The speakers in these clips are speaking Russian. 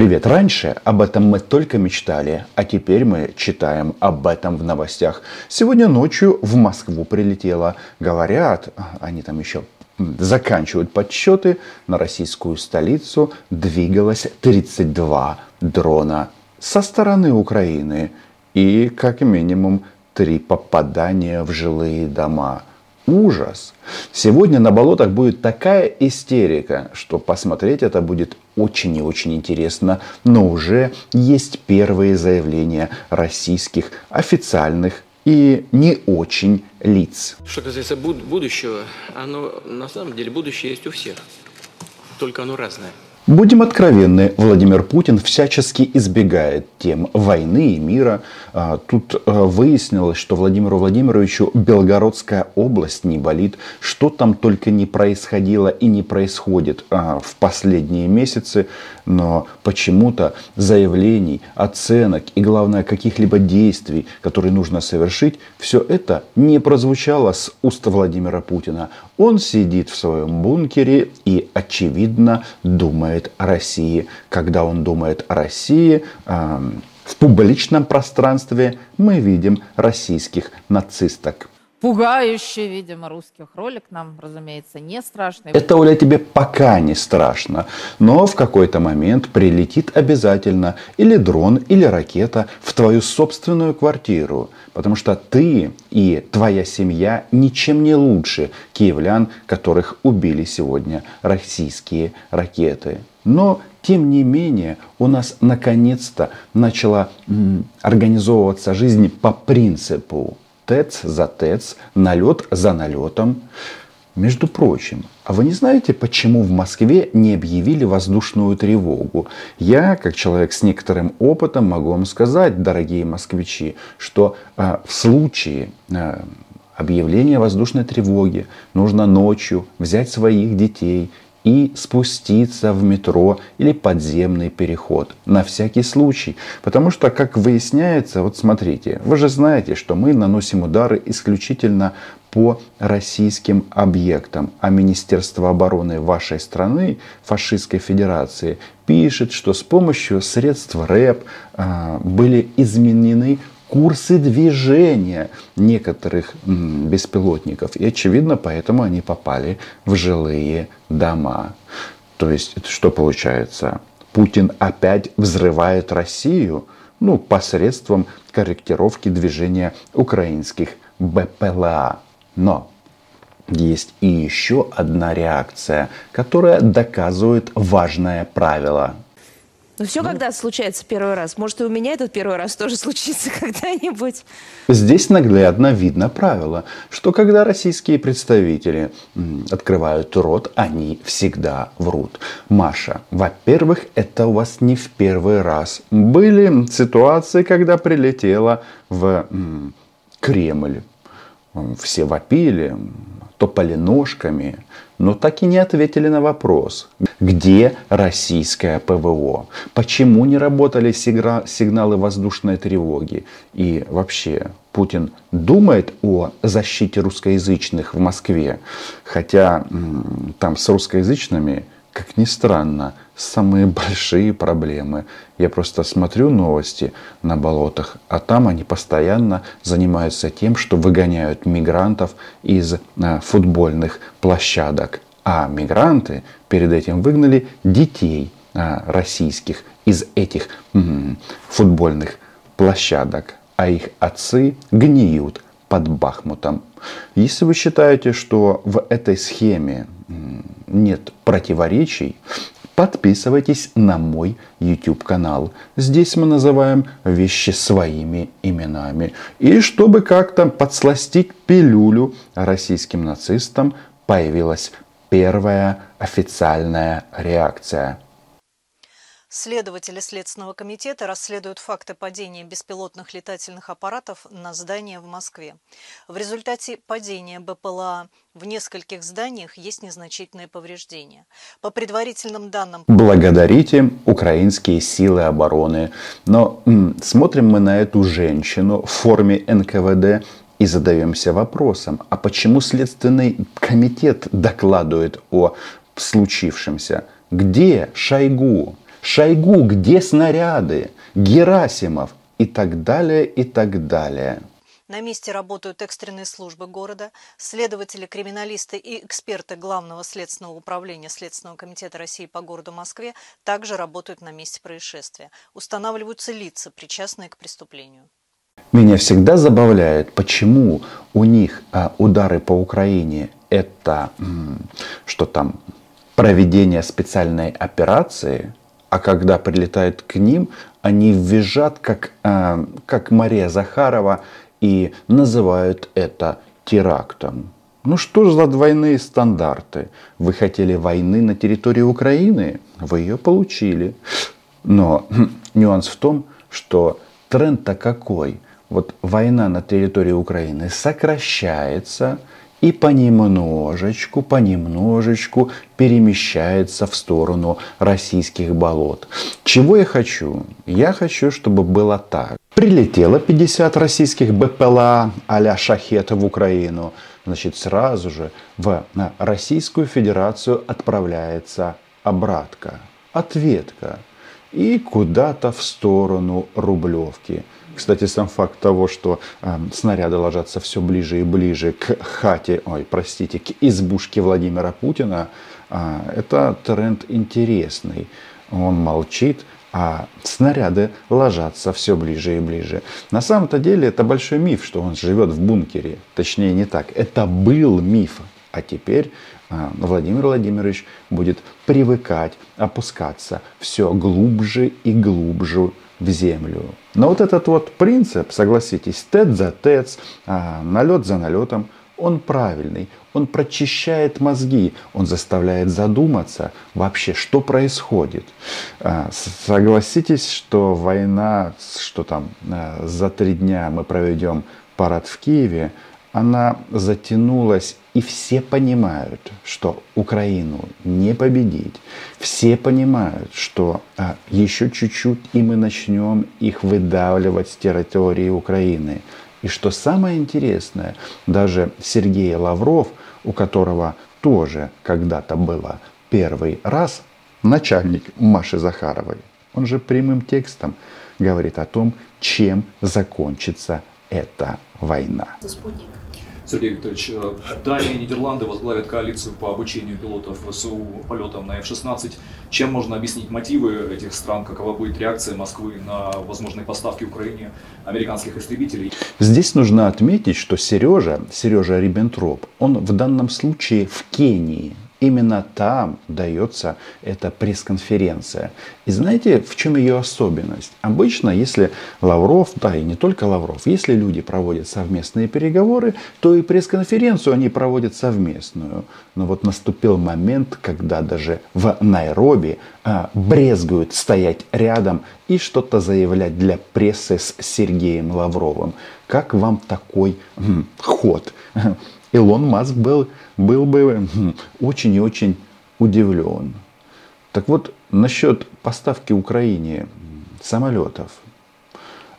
Привет! Раньше об этом мы только мечтали, а теперь мы читаем об этом в новостях. Сегодня ночью в Москву прилетело. Говорят, они там еще заканчивают подсчеты, на российскую столицу двигалось 32 дрона со стороны Украины и как минимум три попадания в жилые дома – ужас. Сегодня на болотах будет такая истерика, что посмотреть это будет очень и очень интересно. Но уже есть первые заявления российских официальных и не очень лиц. Что касается будущего, оно на самом деле будущее есть у всех, только оно разное. Будем откровенны, Владимир Путин всячески избегает тем войны и мира. А, тут а, выяснилось, что Владимиру Владимировичу Белгородская область не болит. Что там только не происходило и не происходит а, в последние месяцы. Но почему-то заявлений, оценок и, главное, каких-либо действий, которые нужно совершить, все это не прозвучало с уст Владимира Путина. Он сидит в своем бункере и, очевидно, думает о России. Когда он думает о России, в публичном пространстве мы видим российских нацисток пугающий, видимо, русских ролик нам, разумеется, не страшно. Это, Оля, тебе пока не страшно, но в какой-то момент прилетит обязательно или дрон, или ракета в твою собственную квартиру, потому что ты и твоя семья ничем не лучше киевлян, которых убили сегодня российские ракеты. Но тем не менее, у нас наконец-то начала м, организовываться жизнь по принципу ТЭЦ за ТЭЦ, налет за налетом. Между прочим, а вы не знаете, почему в Москве не объявили воздушную тревогу? Я, как человек с некоторым опытом, могу вам сказать, дорогие москвичи, что э, в случае э, объявления воздушной тревоги нужно ночью взять своих детей и спуститься в метро или подземный переход. На всякий случай. Потому что, как выясняется, вот смотрите, вы же знаете, что мы наносим удары исключительно по российским объектам. А Министерство обороны вашей страны, фашистской федерации, пишет, что с помощью средств РЭП а, были изменены курсы движения некоторых беспилотников. И очевидно, поэтому они попали в жилые дома. То есть, что получается? Путин опять взрывает Россию ну, посредством корректировки движения украинских БПЛА. Но есть и еще одна реакция, которая доказывает важное правило – ну все, ну, когда случается первый раз. Может, и у меня этот первый раз тоже случится когда-нибудь. Здесь наглядно видно правило, что когда российские представители открывают рот, они всегда врут. Маша, во-первых, это у вас не в первый раз. Были ситуации, когда прилетела в Кремль. Все вопили, топали ножками, но так и не ответили на вопрос, где российское ПВО, почему не работали сигналы воздушной тревоги? И вообще Путин думает о защите русскоязычных в Москве, хотя там с русскоязычными как ни странно, самые большие проблемы. Я просто смотрю новости на болотах, а там они постоянно занимаются тем, что выгоняют мигрантов из а, футбольных площадок. А мигранты перед этим выгнали детей а, российских из этих футбольных площадок, а их отцы гниют под Бахмутом. Если вы считаете, что в этой схеме нет противоречий, подписывайтесь на мой YouTube канал. Здесь мы называем вещи своими именами. И чтобы как-то подсластить пилюлю российским нацистам, появилась первая официальная реакция – Следователи Следственного комитета расследуют факты падения беспилотных летательных аппаратов на здания в Москве. В результате падения БПЛА в нескольких зданиях есть незначительные повреждения. По предварительным данным... Благодарите украинские силы обороны. Но м, смотрим мы на эту женщину в форме НКВД и задаемся вопросом, а почему Следственный комитет докладывает о случившемся? Где Шойгу? Шойгу, где снаряды? Герасимов и так далее, и так далее. На месте работают экстренные службы города, следователи, криминалисты и эксперты Главного следственного управления Следственного комитета России по городу Москве также работают на месте происшествия. Устанавливаются лица, причастные к преступлению. Меня всегда забавляет, почему у них а, удары по Украине это что там проведение специальной операции, а когда прилетают к ним, они визжат, как, а, как Мария Захарова, и называют это терактом. Ну что за двойные стандарты? Вы хотели войны на территории Украины? Вы ее получили. Но нюанс в том, что тренд-то какой? Вот война на территории Украины сокращается и понемножечку, понемножечку перемещается в сторону российских болот. Чего я хочу? Я хочу, чтобы было так. Прилетело 50 российских БПЛА а-ля «Шахет» в Украину. Значит, сразу же в Российскую Федерацию отправляется обратка, ответка. И куда-то в сторону Рублевки. Кстати, сам факт того, что э, снаряды ложатся все ближе и ближе к хате, ой, простите, к избушке Владимира Путина, э, это тренд интересный. Он молчит, а снаряды ложатся все ближе и ближе. На самом-то деле это большой миф, что он живет в бункере. Точнее не так. Это был миф. А теперь а, Владимир Владимирович будет привыкать, опускаться все глубже и глубже в землю. Но вот этот вот принцип, согласитесь, тет за тец, а, налет за налетом – он правильный, он прочищает мозги, он заставляет задуматься вообще, что происходит. А, согласитесь, что война, что там за три дня мы проведем парад в Киеве, она затянулась, и все понимают, что Украину не победить. Все понимают, что а, еще чуть-чуть, и мы начнем их выдавливать с территории Украины. И что самое интересное, даже Сергей Лавров, у которого тоже когда-то было первый раз, начальник Маши Захаровой, он же прямым текстом говорит о том, чем закончится эта война. Спутник. Сергей Викторович, э, Дания и Нидерланды возглавят коалицию по обучению пилотов ВСУ полетам на F-16. Чем можно объяснить мотивы этих стран? Какова будет реакция Москвы на возможные поставки Украине американских истребителей? Здесь нужно отметить, что Сережа, Сережа Риббентроп, он в данном случае в Кении. Именно там дается эта пресс-конференция. И знаете, в чем ее особенность? Обычно, если Лавров, да и не только Лавров, если люди проводят совместные переговоры, то и пресс-конференцию они проводят совместную. Но вот наступил момент, когда даже в Найроби а, брезгуют стоять рядом и что-то заявлять для прессы с Сергеем Лавровым. Как вам такой ход? Илон Маск был, был бы хм, очень и очень удивлен. Так вот, насчет поставки Украине самолетов.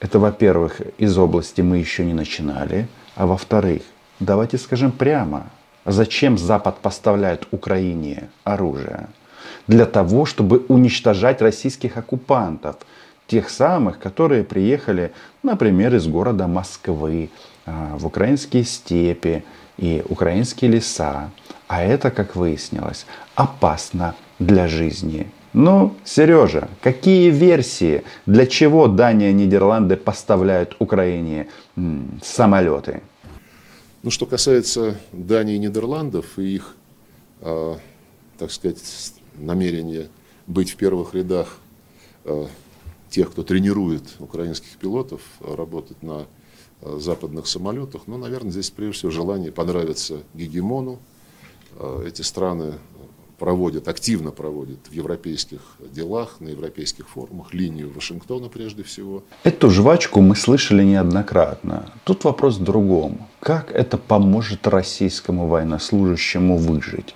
Это, во-первых, из области мы еще не начинали. А во-вторых, давайте скажем прямо, зачем Запад поставляет Украине оружие? Для того, чтобы уничтожать российских оккупантов. Тех самых, которые приехали, например, из города Москвы, а, в украинские степи, и украинские леса. А это, как выяснилось, опасно для жизни. Ну, Сережа, какие версии, для чего Дания и Нидерланды поставляют Украине самолеты? Ну, что касается Дании и Нидерландов и их, э, так сказать, намерения быть в первых рядах э, тех, кто тренирует украинских пилотов, работать на Э, западных самолетах. Но, наверное, здесь прежде всего желание понравиться гегемону. Э, эти страны проводят, активно проводят в европейских делах, на европейских форумах линию Вашингтона прежде всего. Эту жвачку мы слышали неоднократно. Тут вопрос в другом. Как это поможет российскому военнослужащему выжить?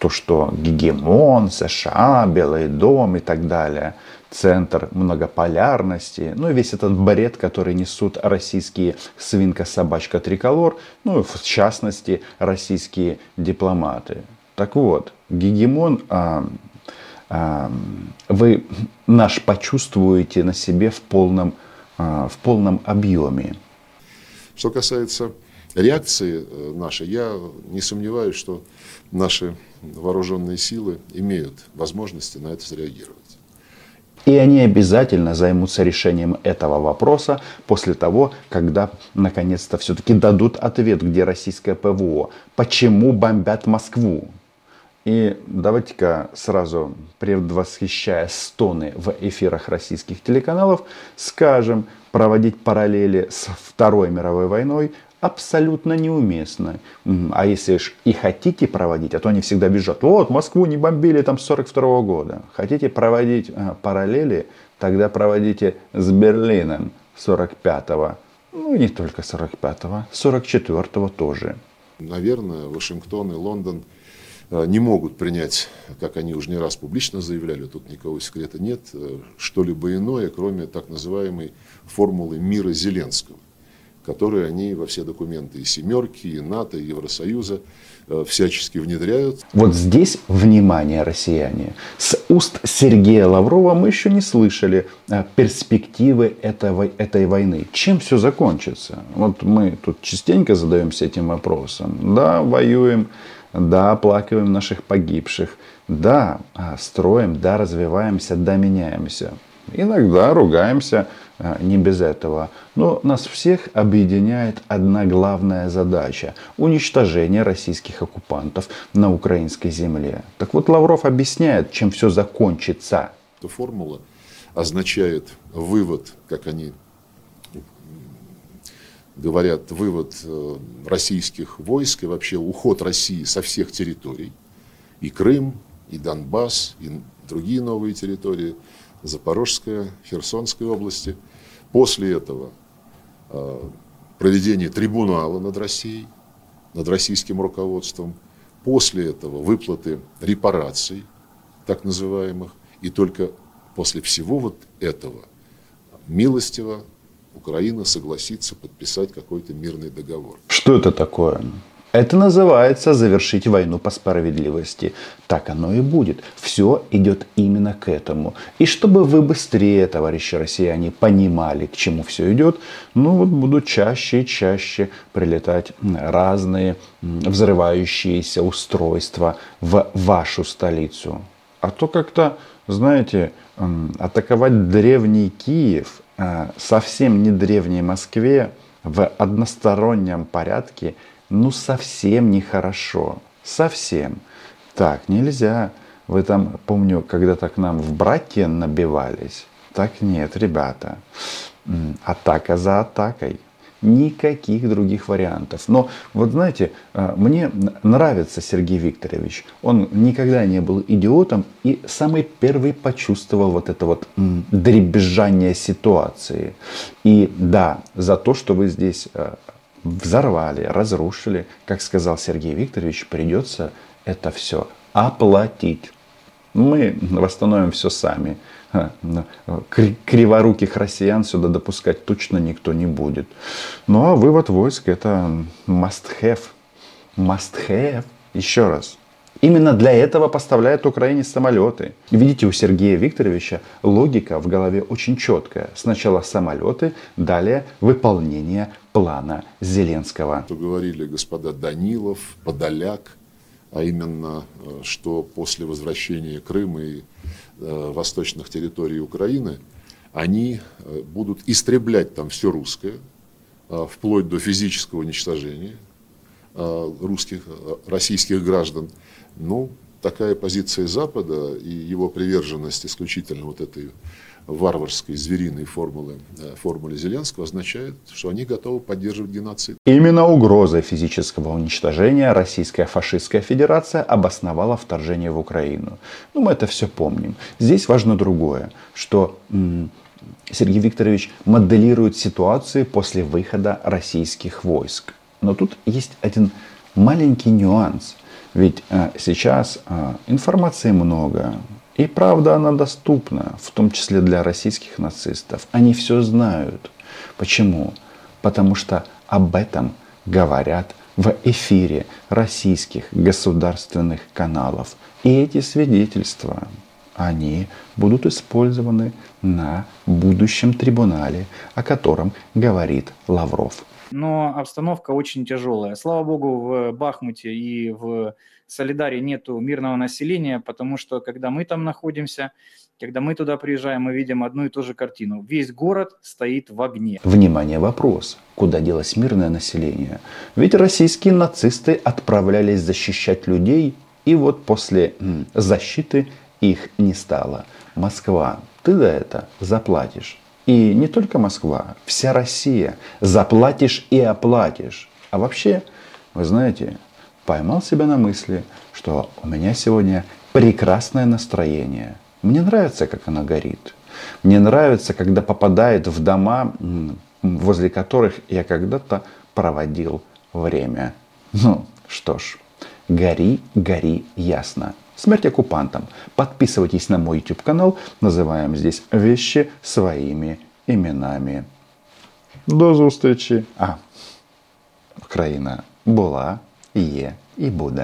То, что гегемон, США, Белый дом и так далее – центр многополярности, ну и весь этот бред, который несут российские свинка, собачка, триколор, ну и в частности российские дипломаты. Так вот, гегемон а, вы наш почувствуете на себе в полном, в полном объеме. Что касается реакции э, нашей, я не сомневаюсь, что наши вооруженные силы имеют возможности на это среагировать. И они обязательно займутся решением этого вопроса после того, когда наконец-то все-таки дадут ответ, где российское ПВО, почему бомбят Москву. И давайте-ка сразу, предвосхищая стоны в эфирах российских телеканалов, скажем, проводить параллели с Второй мировой войной абсолютно неуместно. А если ж и хотите проводить, а то они всегда бежат, вот, Москву не бомбили там с 42 -го года. Хотите проводить а, параллели, тогда проводите с Берлином 45-го. Ну, не только 45-го, 44-го тоже. Наверное, Вашингтон и Лондон а, не могут принять, как они уже не раз публично заявляли, тут никакого секрета нет, э, что-либо иное, кроме так называемой формулы мира Зеленского которые они во все документы и «семерки», и НАТО, и Евросоюза э, всячески внедряют. Вот здесь, внимание, россияне, с уст Сергея Лаврова мы еще не слышали э, перспективы этого, этой войны. Чем все закончится? Вот мы тут частенько задаемся этим вопросом. Да, воюем, да, оплакиваем наших погибших, да, а, строим, да, развиваемся, да, меняемся. Иногда ругаемся, не без этого. Но нас всех объединяет одна главная задача – уничтожение российских оккупантов на украинской земле. Так вот, Лавров объясняет, чем все закончится. Эта формула означает вывод, как они говорят, вывод э, российских войск и вообще уход России со всех территорий. И Крым, и Донбасс, и другие новые территории – Запорожская, Херсонской области. После этого э, проведение трибунала над Россией, над российским руководством. После этого выплаты репараций, так называемых. И только после всего вот этого милостиво Украина согласится подписать какой-то мирный договор. Что это такое? Это называется завершить войну по справедливости. Так оно и будет. Все идет именно к этому. И чтобы вы быстрее, товарищи россияне, понимали, к чему все идет, ну вот будут чаще и чаще прилетать разные взрывающиеся устройства в вашу столицу. А то как-то, знаете, атаковать древний Киев а, совсем не древней Москве в одностороннем порядке – ну совсем нехорошо. Совсем. Так нельзя. Вы там, помню, когда-то к нам в братья набивались. Так нет, ребята. Атака за атакой. Никаких других вариантов. Но вот знаете, а, мне нравится Сергей Викторович. Он никогда не был идиотом и самый первый почувствовал вот это вот дребезжание ситуации. И да, за то, что вы здесь а, взорвали, разрушили, как сказал Сергей Викторович, придется это все оплатить. Мы восстановим все сами. Криворуких россиян сюда допускать точно никто не будет. Ну а вывод войск это must have. Must have. Еще раз. Именно для этого поставляют Украине самолеты. Видите, у Сергея Викторовича логика в голове очень четкая. Сначала самолеты, далее выполнение плана Зеленского. Что говорили господа Данилов, Подоляк, а именно, э, что после возвращения Крыма и э, восточных территорий Украины они э, будут истреблять там все русское, э, вплоть до физического уничтожения русских, э, российских граждан. Ну, такая позиция Запада и его приверженность исключительно вот этой варварской, звериной формулы, э, формуле Зеленского означает, что они готовы поддерживать геноцид. Именно угрозой физического уничтожения Российская фашистская федерация обосновала вторжение в Украину. Ну, мы это все помним. Здесь важно другое, что Сергей Викторович моделирует ситуации после выхода российских войск. Но тут есть один маленький нюанс – ведь а, сейчас а, информации много, и правда она доступна, в том числе для российских нацистов. Они все знают. Почему? Потому что об этом говорят в эфире российских государственных каналов. И эти свидетельства они будут использованы на будущем трибунале, о котором говорит Лавров. Но обстановка очень тяжелая. Слава богу, в Бахмуте и в Солидаре нету мирного населения, потому что когда мы там находимся, когда мы туда приезжаем, мы видим одну и ту же картину. Весь город стоит в огне. Внимание, вопрос. Куда делось мирное население? Ведь российские нацисты отправлялись защищать людей, и вот после защиты их не стало. Москва, ты за это заплатишь. И не только Москва, вся Россия. Заплатишь и оплатишь. А вообще, вы знаете, поймал себя на мысли, что у меня сегодня прекрасное настроение. Мне нравится, как оно горит. Мне нравится, когда попадает в дома, возле которых я когда-то проводил время. Ну, что ж, гори, гори ясно. Смерть оккупантам. Подписывайтесь на мой YouTube канал. Называем здесь вещи своими іменами. До зустрічі. А, Україна була, є і буде.